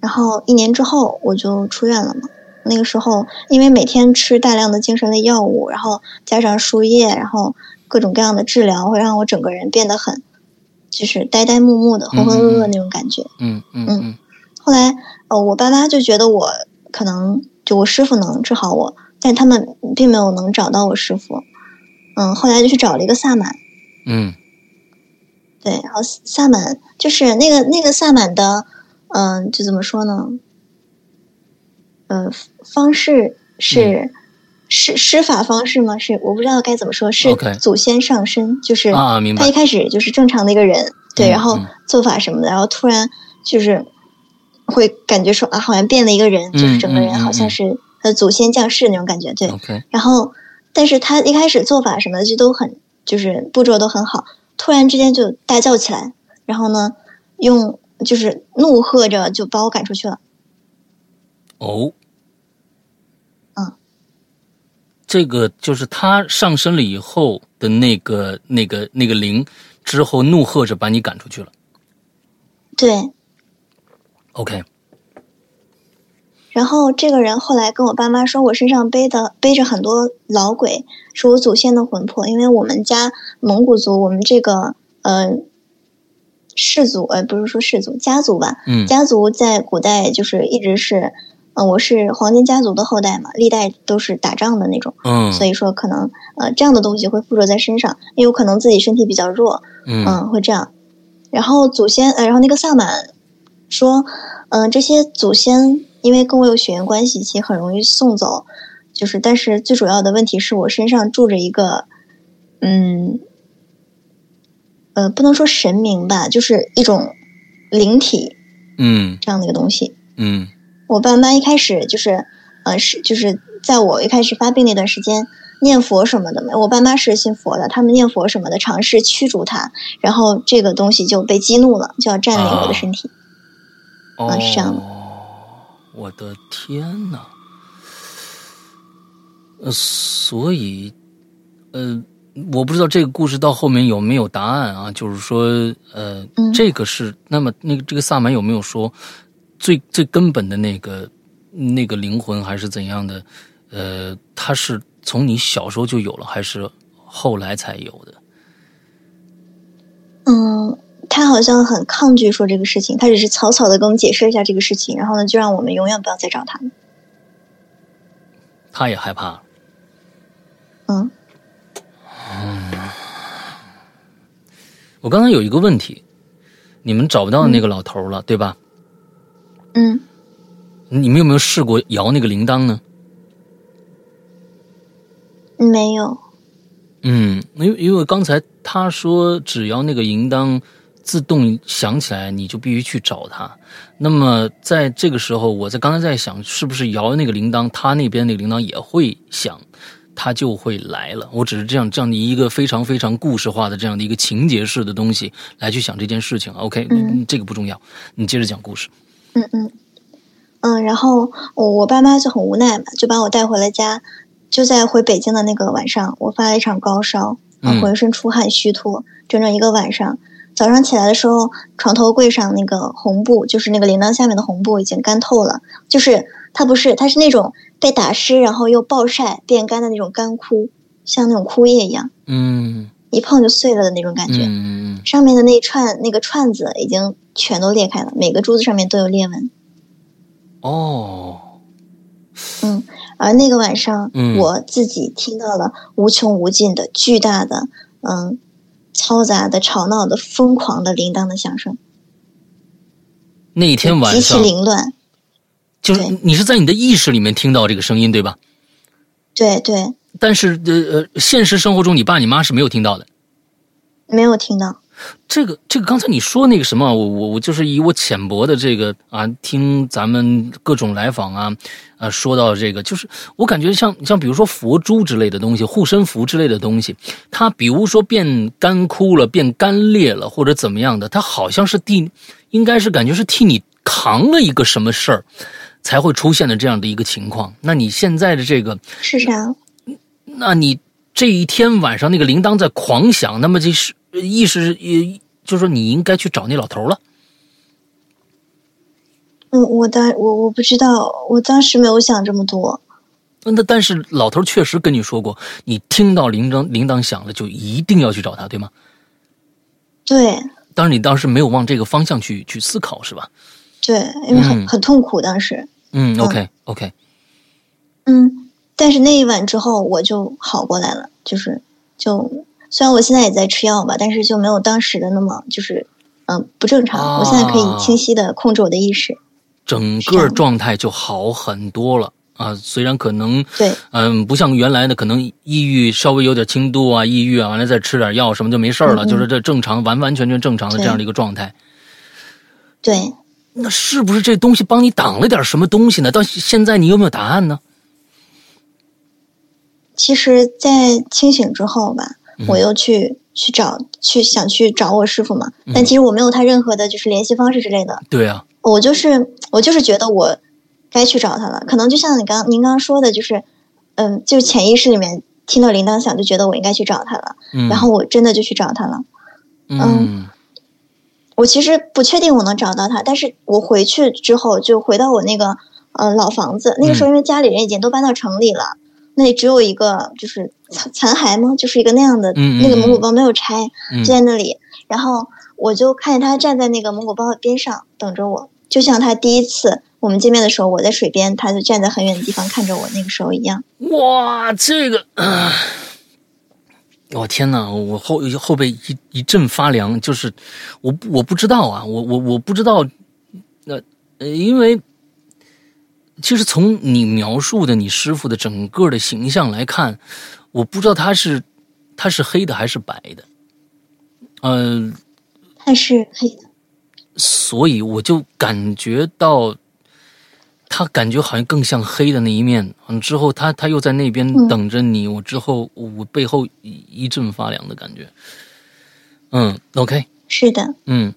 [SPEAKER 2] 然后一年之后我就出院了嘛。那个时候因为每天吃大量的精神类药物，然后加上输液，然后各种各样的治疗，会让我整个人变得很就是呆呆木木的、浑浑噩噩那种感觉。
[SPEAKER 1] 嗯嗯嗯
[SPEAKER 2] 后来呃，我爸妈就觉得我可能就我师傅能治好我，但他们并没有能找到我师傅。嗯，后来就去找了一个萨满。
[SPEAKER 1] 嗯
[SPEAKER 2] 对，然后萨满就是那个那个萨满的，嗯、就怎么说呢？呃，方式是、施施法方式吗？是我不知道该怎么说，是祖先上身，就是
[SPEAKER 1] 啊明白
[SPEAKER 2] 他一开始就是正常的一个人，对，
[SPEAKER 1] 嗯
[SPEAKER 2] 然后
[SPEAKER 1] 嗯
[SPEAKER 2] 做法什么的，然后突然就是会感觉说啊，好像变了一个人，就是整个
[SPEAKER 1] 嗯嗯嗯
[SPEAKER 2] 人好像
[SPEAKER 1] 嗯
[SPEAKER 2] 是他的祖先降世那种感觉，对。然后，但是他一开始做法什么的就都很，就是步骤都很好，突然之间就大叫起来，然后呢，用就是怒喝着就把我赶出去了。
[SPEAKER 1] 哦，
[SPEAKER 2] 嗯，
[SPEAKER 1] 这个就是他上身了以后的那个那个那个灵，之后怒喝着把你赶出去了。
[SPEAKER 2] 对
[SPEAKER 1] ，OK，
[SPEAKER 2] 然后这个人后来跟我爸妈说，我身上背的背着很多老鬼，是我祖先的魂魄，因为我们家蒙古族，我们这个呃氏族，呃不是说氏族，家族吧，
[SPEAKER 1] 嗯。
[SPEAKER 2] 家族在古代就是一直是，呃我是黄金家族的后代嘛，历代都是打仗的那种，
[SPEAKER 1] 嗯。
[SPEAKER 2] 所以说可能呃这样的东西会附着在身上，也有可能自己身体比较弱，
[SPEAKER 1] 嗯。
[SPEAKER 2] 嗯，会这样。然后祖先，呃，然后那个萨满说，嗯、这些祖先因为跟我有血缘关系，其实很容易送走。就是，但是最主要的问题是我身上住着一个，嗯，呃，不能说神明吧，就是一种灵体
[SPEAKER 1] 嗯
[SPEAKER 2] 这样的一个东西。
[SPEAKER 1] 嗯
[SPEAKER 2] 我爸妈一开始就是，呃，是就是在我一开始发病那段时间，念佛什么的嘛，我爸妈是信佛的，他们念佛什么的，尝试驱逐它，然后这个东西就被激怒了，就要占领我的身体。
[SPEAKER 1] 哦，
[SPEAKER 2] 是这样的
[SPEAKER 1] 我的天哪！呃，所以，呃，我不知道这个故事到后面有没有答案啊？就是说，呃，
[SPEAKER 2] 嗯
[SPEAKER 1] 这个是那么那个这个萨满有没有说最最根本的那个那个灵魂还是怎样的？呃，他是从你小时候就有了，还是后来才有的？
[SPEAKER 2] 嗯，他好像很抗拒说这个事情，他只是草草的跟我们解释一下这个事情，然后呢，就让我们永远不要再找他们。
[SPEAKER 1] 他也害怕。
[SPEAKER 2] 嗯嗯
[SPEAKER 1] 我刚才有一个问题，你们找不到那个老头了，对吧？
[SPEAKER 2] 嗯，
[SPEAKER 1] 你们有没有试过摇那个铃铛呢？
[SPEAKER 2] 没有。
[SPEAKER 1] 嗯，因为因为刚才他说只要那个铃铛自动想起来，你就必须去找他。那么在这个时候，我在刚才在想，是不是摇那个铃铛，他那边那个铃铛也会响，他就会来了。我只是这样这样的一个非常非常故事化的这样的一个情节式的东西来去想这件事情。OK，、
[SPEAKER 2] 嗯
[SPEAKER 1] 这个不重要，你接着讲故事。
[SPEAKER 2] 嗯嗯嗯，然后我我爸妈就很无奈嘛，就把我带回了家。就在回北京的那个晚上，我发了一场高烧，浑身出汗虚脱，整整一个晚上。早上起来的时候，床头柜上那个红布，就是那个铃铛下面的红布，已经干透了。就是它不是，它是那种被打湿，然后又暴晒变干的那种干枯，像那种枯叶一样，
[SPEAKER 1] 嗯
[SPEAKER 2] 一碰就碎了的那种感觉。
[SPEAKER 1] 嗯嗯
[SPEAKER 2] 上面的那一串那个串子已经全都裂开了，每个珠子上面都有裂纹。
[SPEAKER 1] 哦，
[SPEAKER 2] 嗯，而那个晚上，
[SPEAKER 1] 嗯
[SPEAKER 2] 我自己听到了无穷无尽的、巨大的、嗯，嘈杂的、吵闹的、疯狂的铃铛的响声，
[SPEAKER 1] 那一天晚上
[SPEAKER 2] 极其，凌乱。
[SPEAKER 1] 就是你是在你的意识里面听到这个声音，对吧？
[SPEAKER 2] 对对，
[SPEAKER 1] 但是呃呃，现实生活中你爸你妈是没有听到的。
[SPEAKER 2] 没有听到。
[SPEAKER 1] 这个这个，刚才你说那个什么，我我我就是以我浅薄的这个啊，听咱们各种来访啊，啊，说到这个，就是我感觉像像比如说佛珠之类的东西，护身符之类的东西，它比如说变干枯了、变干裂了，或者怎么样的，它好像是替，应该是感觉是替你扛了一个什么事儿，才会出现的这样的一个情况。那你现在的这个
[SPEAKER 2] 是啥？
[SPEAKER 1] 那你这一天晚上那个铃铛在狂响，那么这是意思，也就是说你应该去找那老头了。
[SPEAKER 2] 嗯，我当我我不知道，我当时没有想这么多。
[SPEAKER 1] 那但是老头确实跟你说过，你听到铃铛铃铛响了就一定要去找他，对吗？
[SPEAKER 2] 对。
[SPEAKER 1] 当然，你当时没有往这个方向去去思考，是吧？
[SPEAKER 2] 对，因为很很痛苦，当时。
[SPEAKER 1] 嗯，OK，OK。
[SPEAKER 2] 嗯，但是那一晚之后我就好过来了，就是就虽然我现在也在吃药吧，但是就没有当时的那么就是嗯不正常。我现在可以清晰的控制我的意识。
[SPEAKER 1] 整个状态就好很多了啊！虽然可能
[SPEAKER 2] 对，
[SPEAKER 1] 嗯，不像原来的，可能抑郁稍微有点轻度啊，抑郁啊，完了再吃点药什么就没事了，就是这正常，完完全全正常的这样的一个状态。
[SPEAKER 2] 对，
[SPEAKER 1] 那是不是这东西帮你挡了点什么东西呢？到现在你有没有答案呢？
[SPEAKER 2] 其实，在清醒之后吧，我又去去找，去想去找我师傅嘛，但其实我没有他任何的，就是联系方式之类的。
[SPEAKER 1] 对啊。
[SPEAKER 2] 我就是我就是觉得我该去找他了，可能就像你刚您刚刚说的，就是嗯，就潜意识里面听到铃铛响，就觉得我应该去找他了，然后我真的就去找他了。
[SPEAKER 1] 嗯，
[SPEAKER 2] 我其实不确定我能找到他，但是我回去之后就回到我那个呃老房子，那个时候因为家里人已经都搬到城里了，那里只有一个就是残残骸吗？就是一个那样的那个蒙古包没有拆，就在那里，然后。我就看见他站在那个蒙古包的边上等着我，就像他第一次我们见面的时候，我在水边，他就站在很远的地方看着我那个时候一样。
[SPEAKER 1] 哇，这个，我天哪，我后后背一一阵发凉，就是我我不知道啊，我我我不知道，那呃，因为其实从你描述的你师傅的整个的形象来看，我不知道他是他是黑的还是白的，嗯。
[SPEAKER 2] 他是黑的，
[SPEAKER 1] 所以我就感觉到，他感觉好像更像黑的那一面。嗯，之后他他又在那边等着你，我之后我背后一一阵发凉的感觉。嗯，OK，
[SPEAKER 2] 是的，
[SPEAKER 1] 嗯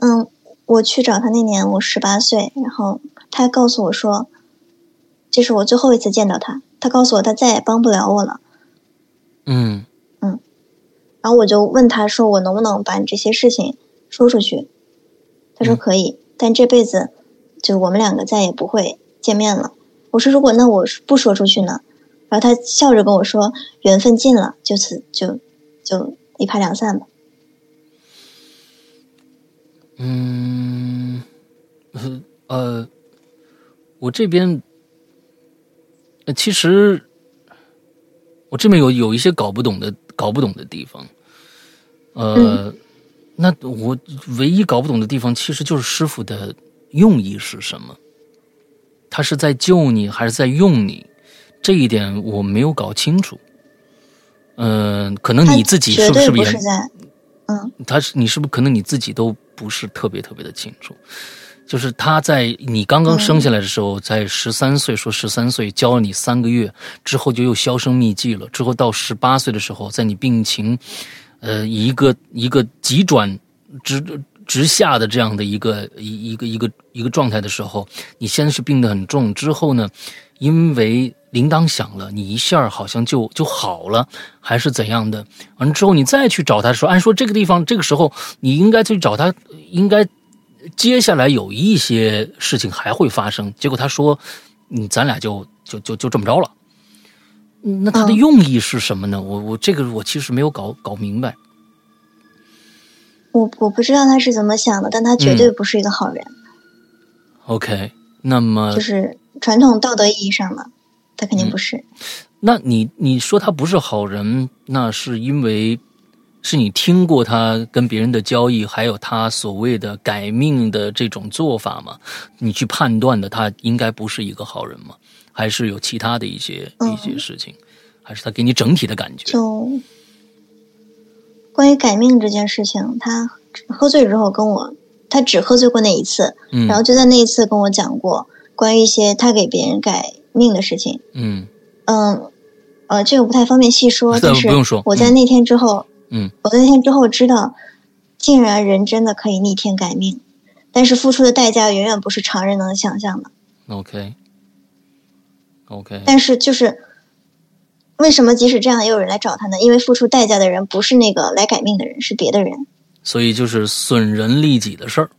[SPEAKER 2] 嗯，我去找他那年我十八岁，然后他告诉我说，这是我最后一次见到他。他告诉我他再也帮不了我了。
[SPEAKER 1] 嗯嗯。
[SPEAKER 2] 然后我就问他说：“我能不能把你这些事情说出去？”他说：“可以，但这辈子就我们两个再也不会见面了。”我说：“如果那我不说出去呢？”然后他笑着跟我说：“缘分尽了，就此就就一拍两散吧。”
[SPEAKER 1] 嗯，[LAUGHS] 呃，我这边其实我这边有有一些搞不懂的。搞不懂的地方，呃，那我唯一搞不懂的地方，其实就是师傅的用意是什么？他是在救你，还是在用你？这一点我没有搞清楚。嗯，可能你自己是不是也？
[SPEAKER 2] 嗯，
[SPEAKER 1] 他是你是不是可能你自己都不是特别特别的清楚？就是他在你刚刚生下来的时候，在十三岁，说十三岁教了你三个月之后就又销声匿迹了。之后到十八岁的时候，在你病情，呃，一个一个急转直直下的这样的一个一一个一个一个状态的时候，你先是病得很重，之后呢，因为铃铛响了，你一下好像就就好了，还是怎样的？完了之后你再去找他的时候，按说这个地方这个时候你应该去找他，应该。接下来有一些事情还会发生，结果他说：“嗯，咱俩就就就就这么着了。”那他的用意是什么呢？我我这个我其实没有搞搞明白。
[SPEAKER 2] 我我不知道他是怎么想的，但他绝对不是一个好人。
[SPEAKER 1] OK，那么
[SPEAKER 2] 就是传统道德意义上的，他肯定不是。
[SPEAKER 1] 那你你说他不是好人，那是因为？是你听过他跟别人的交易，还有他所谓的改命的这种做法吗？你去判断的他应该不是一个好人吗？还是有其他的一些一些事情？还是他给你整体的感觉？
[SPEAKER 2] 就关于改命这件事情，他喝醉之后跟我，他只喝醉过那一次，嗯然后就在那一次跟我讲过关于一些他给别人改命的事情。
[SPEAKER 1] 嗯
[SPEAKER 2] 嗯呃，这个不太方便细说，[LAUGHS] 但是
[SPEAKER 1] 不用说。
[SPEAKER 2] 我在那天之后。
[SPEAKER 1] 嗯，
[SPEAKER 2] 我那天之后知道，竟然人真的可以逆天改命，但是付出的代价远远不是常人能想象的。
[SPEAKER 1] OK OK，
[SPEAKER 2] 但是就是为什么即使这样也有人来找他呢？因为付出代价的人不是那个来改命的人，是别的人。
[SPEAKER 1] 所以就是损人利己的事儿。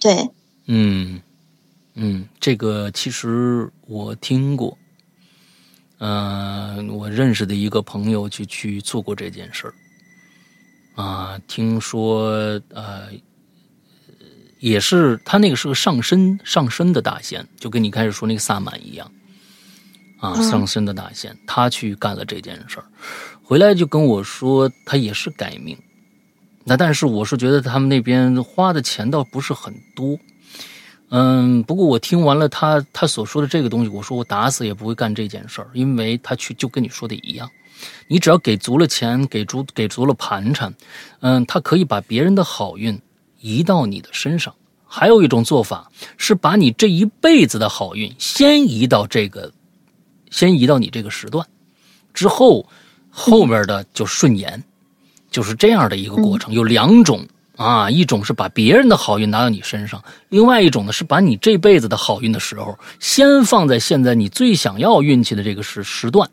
[SPEAKER 2] 对，
[SPEAKER 1] 嗯嗯，这个其实我听过。嗯，我认识的一个朋友就去做过这件事儿。啊，听说呃，也是他那个是个上身上身的大仙，就跟你开始说那个萨满一样。啊，上身的大仙，他去干了这件事儿，回来就跟我说，他也是改命。那但是我是觉得他们那边花的钱倒不是很多，嗯，不过我听完了他他所说的这个东西，我说我打死也不会干这件事儿，因为他去就跟你说的一样，你只要给足了钱，给足给足了盘缠，嗯，他可以把别人的好运移到你的身上。还有一种做法是把你这一辈子的好运先移到这个，先移到你这个时段，之后后面的就顺延。就是这样的一个过程，有两种啊，一种是把别人的好运拿到你身上，另外一种呢是把你这辈子的好运的时候，先放在现在你最想要运气的这个时时段。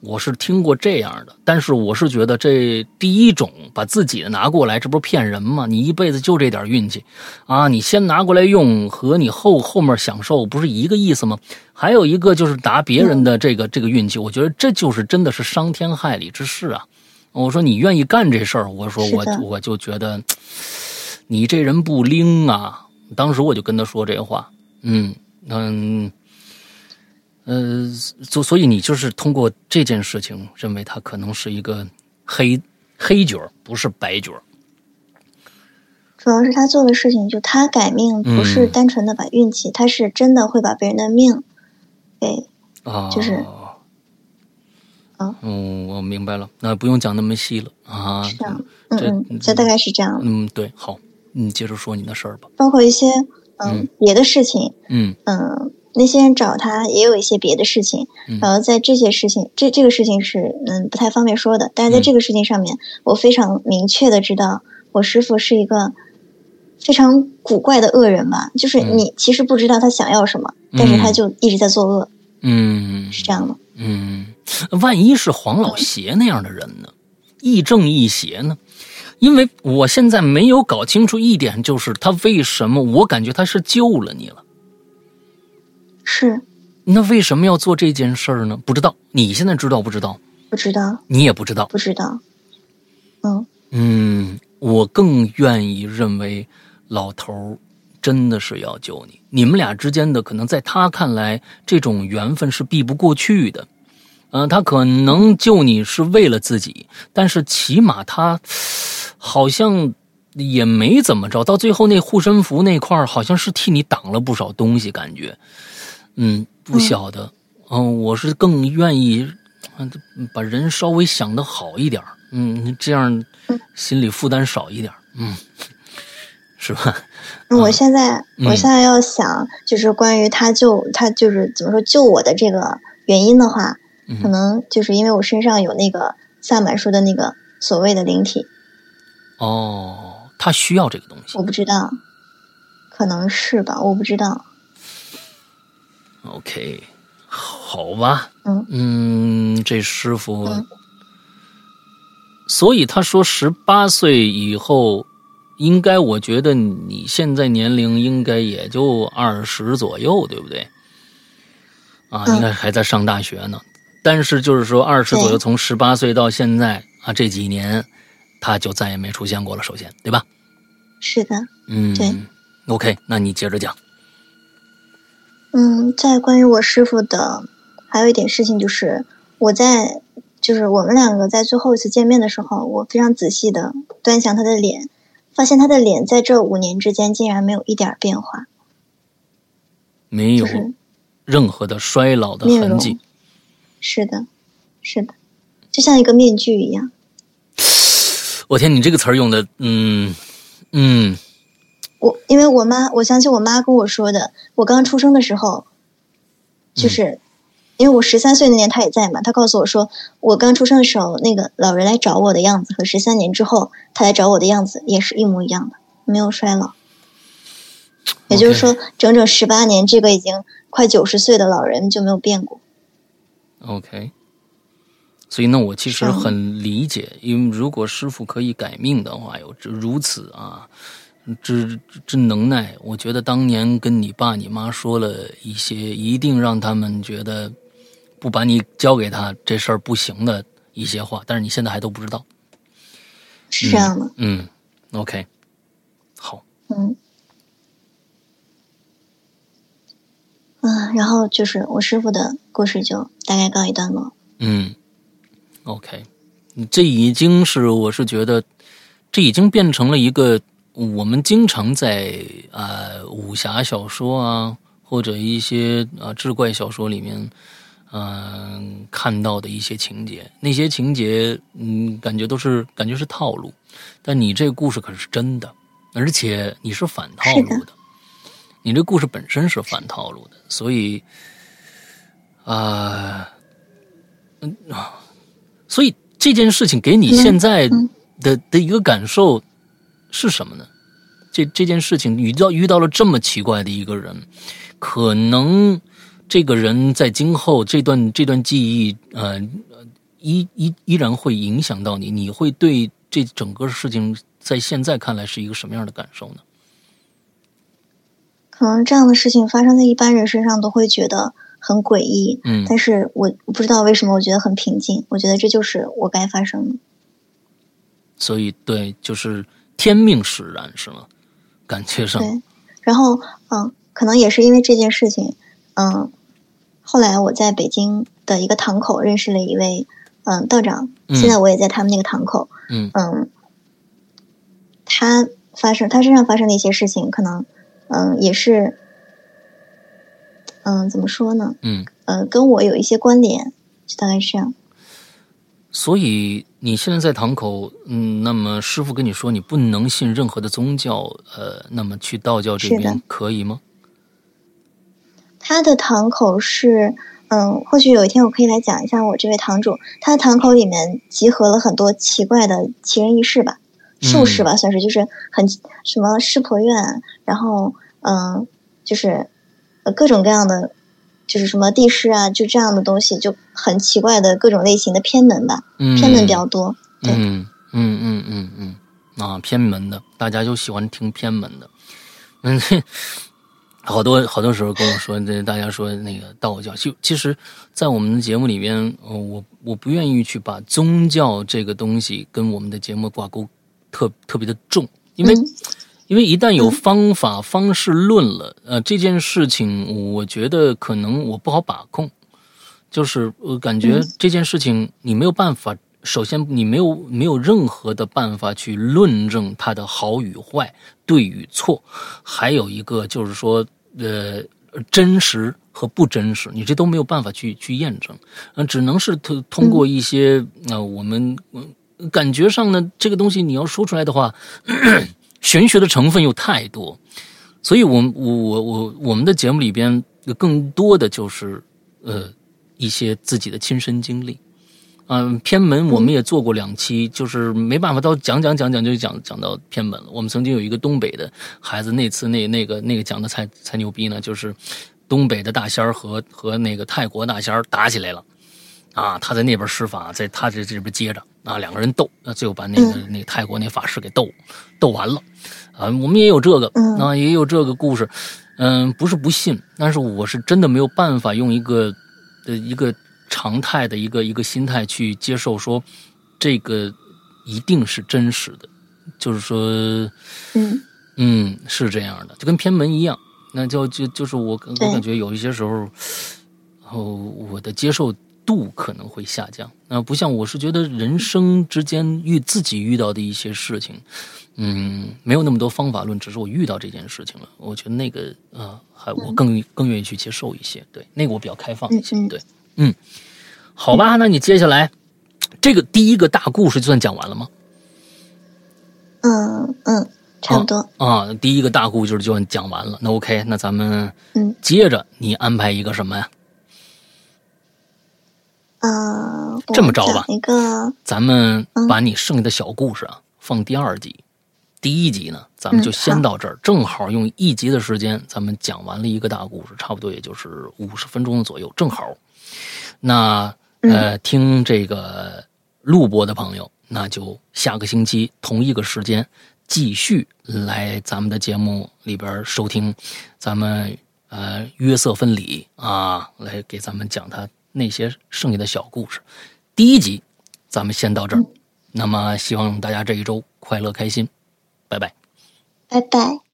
[SPEAKER 1] 我是听过这样的，但是我是觉得这第一种把自己的拿过来，这不是骗人吗？你一辈子就这点运气啊，你先拿过来用，和你后后面享受不是一个意思吗？还有一个就是拿别人的这个这个运气，我觉得这就是真的是伤天害理之事啊。我说你愿意干这事儿，我说我我就觉得你这人不灵啊！当时我就跟他说这话，嗯嗯呃，所所以你就是通过这件事情认为他可能是一个黑黑角，不是白角。
[SPEAKER 2] 主要是他做的事情，就他改命不是单纯的把运气，他是真的会把别人的命给
[SPEAKER 1] 啊，
[SPEAKER 2] 就是。
[SPEAKER 1] 嗯，我明白了，那不用讲那么细了啊。
[SPEAKER 2] 是啊，嗯嗯，这大概是这样。
[SPEAKER 1] 嗯，对，好，你接着说你的事儿吧。
[SPEAKER 2] 包括一些嗯别的事情，
[SPEAKER 1] 嗯
[SPEAKER 2] 嗯，那些人找他也有一些别的事情，然后在这些事情，这这个事情是嗯不太方便说的，但是在这个事情上面，我非常明确的知道，我师傅是一个非常古怪的恶人吧，就是你其实不知道他想要什么，但是他就一直在作恶。
[SPEAKER 1] 嗯，
[SPEAKER 2] 是这样的。
[SPEAKER 1] 嗯。万一是黄老邪那样的人呢？亦正亦邪呢？因为我现在没有搞清楚一点，就是他为什么？我感觉他是救了你了。
[SPEAKER 2] 是。
[SPEAKER 1] 那为什么要做这件事儿呢？不知道。你现在知道不知道？
[SPEAKER 2] 不知道。
[SPEAKER 1] 你也不知道。
[SPEAKER 2] 不知道。嗯。
[SPEAKER 1] 嗯，我更愿意认为老头儿真的是要救你。你们俩之间的可能，在他看来，这种缘分是避不过去的。嗯，他可能救你是为了自己，但是起码他好像也没怎么着。到最后那护身符那块儿好像是替你挡了不少东西，感觉。嗯，不晓得。嗯，我是更愿意把人稍微想的好一点嗯，这样心理负担少一点嗯，是吧？
[SPEAKER 2] 我现在，我现在要想，就是关于他救他，就是怎么说救我的这个原因的话。可能就是因为我身上有那个萨满说的那个所谓的灵体。
[SPEAKER 1] 哦，他需要这个东西。
[SPEAKER 2] 我不知道，可能是吧，我不知道。
[SPEAKER 1] OK，好吧。
[SPEAKER 2] 嗯
[SPEAKER 1] 嗯，这师傅，所以他说十八岁以后，应该我觉得你现在年龄应该也就二十左右，对不对？啊，应该还在上大学呢。但是就是说，二十左右，从十八岁到现在啊，这几年，他就再也没出现过了。首先，对吧？
[SPEAKER 2] 是的。
[SPEAKER 1] 嗯。
[SPEAKER 2] 对。
[SPEAKER 1] OK，那你接着讲。
[SPEAKER 2] 嗯，在关于我师傅的，还有一点事情就是，我在就是我们两个在最后一次见面的时候，我非常仔细的端详他的脸，发现他的脸在这五年之间竟然没有一点变化，
[SPEAKER 1] 没有任何的衰老的痕迹。
[SPEAKER 2] 是的，是的，就像一个面具一样。
[SPEAKER 1] 我天，你这个词儿用的，嗯嗯。
[SPEAKER 2] 我因为我妈，我想起我妈跟我说的，我刚出生的时候，就是因为我十三岁那年她也在嘛，她告诉我说，我刚出生的时候，那个老人来找我的样子和十三年之后他来找我的样子也是一模一样的，没有衰老。也就是说，整整十八年，这个已经快九十岁的老人就没有变过。
[SPEAKER 1] OK，所以那，我其实很理解，因为如果师傅可以改命的话，有如此啊，之之能耐，我觉得当年跟你爸你妈说了一些，一定让他们觉得不把你交给他这事儿不行的一些话，但是你现在还都不知道，
[SPEAKER 2] 是这样的。
[SPEAKER 1] 嗯，OK，好，
[SPEAKER 2] 嗯。嗯，然后就是我师傅的故事就大概告一段落。
[SPEAKER 1] 嗯，OK，这已经是我是觉得，这已经变成了一个我们经常在啊武侠小说啊或者一些啊志怪小说里面嗯看到的一些情节。那些情节嗯感觉都是感觉是套路，但你这个故事可是真的，而且你是反套路的。你这故事本身是反套路的，所以，啊，嗯啊，所以这件事情给你现在的的一个感受是什么呢？这这件事情遇到遇到了这么奇怪的一个人，可能这个人在今后这段这段记忆，呃，依依依然会影响到你，你会对这整个事情在现在看来是一个什么样的感受呢？
[SPEAKER 2] 可能这样的事情发生在一般人身上都会觉得很诡异，
[SPEAKER 1] 嗯，
[SPEAKER 2] 但是我不知道为什么我觉得很平静，我觉得这就是我该发生的。
[SPEAKER 1] 所以，对，就是天命使然，是吗？感觉上。
[SPEAKER 2] 对，然后，嗯，可能也是因为这件事情，嗯，后来我在北京的一个堂口认识了一位，嗯，道长，现在我也在他们那个堂口，
[SPEAKER 1] 嗯
[SPEAKER 2] 嗯，他发生他身上发生的一些事情，可能。嗯，也是，嗯，怎么说呢？
[SPEAKER 1] 嗯，
[SPEAKER 2] 呃，跟我有一些关联，就大概是这样。
[SPEAKER 1] 所以你现在在堂口，嗯，那么师傅跟你说你不能信任何的宗教，呃，那么去道教这边可以吗？
[SPEAKER 2] 他的堂口是，嗯，或许有一天我可以来讲一下我这位堂主，他的堂口里面集合了很多奇怪的奇人异事吧。术士吧，算是就是很什么师婆院，然后嗯，就是呃各种各样的，就是什么地势啊，就这样的东西，就很奇怪的各种类型的偏门吧，偏门比较多。
[SPEAKER 1] 嗯嗯嗯嗯嗯啊，偏门的，大家就喜欢听偏门的。嗯，好多好多时候跟我说，这大家说那个道教，就其实，在我们的节目里边，我我不愿意去把宗教这个东西跟我们的节目挂钩。特特别的重，因为因为一旦有方法方式论了，呃，这件事情我觉得可能我不好把控，就是我感觉这件事情你没有办法，首先你没有没有任何的办法去论证它的好与坏、对与错，还有一个就是说，呃，真实和不真实，你这都没有办法去去验证，嗯，只能是通通过一些呃我们嗯。感觉上呢，这个东西你要说出来的话，玄学的成分又太多，所以，我我我我我们的节目里边更多的就是呃一些自己的亲身经历。嗯，偏门我们也做过两期，就是没办法到讲讲讲讲就讲讲到偏门了。我们曾经有一个东北的孩子，那次那那个那个讲的才才牛逼呢，就是东北的大仙儿和和那个泰国大仙儿打起来了。啊，他在那边施法，在他这这边接着啊，两个人斗，那最后把那个那个泰国那法师给斗斗完了，啊，我们也有这个，啊，也有这个故事，嗯，不是不信，但是我是真的没有办法用一个的一个常态的一个一个心态去接受说这个一定是真实的，就是说，
[SPEAKER 2] 嗯。
[SPEAKER 1] 嗯，是这样的，就跟偏门一样，那就就就是我我感觉有一些时候，哦，我的接受。度可能会下降，那，不像我是觉得人生之间遇自己遇到的一些事情，嗯，没有那么多方法论，只是我遇到这件事情了，我觉得那个啊，还我更更愿意去接受一些，对，那个我比较开放一些，对，嗯，好吧，那你接下来这个第一个大故事就算讲完了吗？
[SPEAKER 2] 嗯嗯，差不多
[SPEAKER 1] 啊，第一个大故事就算讲完了，那 OK，那咱们
[SPEAKER 2] 嗯，
[SPEAKER 1] 接着你安排一个什么呀？
[SPEAKER 2] 嗯，
[SPEAKER 1] 这么着吧，
[SPEAKER 2] 一个，
[SPEAKER 1] 咱们把你剩下的小故事啊放第二集，第一集呢，咱们就先到这儿，正好用一集的时间，咱们讲完了一个大故事，差不多也就是五十分钟左右，正好。那呃，听这个录播的朋友，那就下个星期同一个时间继续来咱们的节目里边收听，咱们呃约瑟芬里啊，来给咱们讲他那些剩下的小故事。第一集咱们先到这儿，那么希望大家这一周快乐开心。拜拜，
[SPEAKER 2] 拜拜。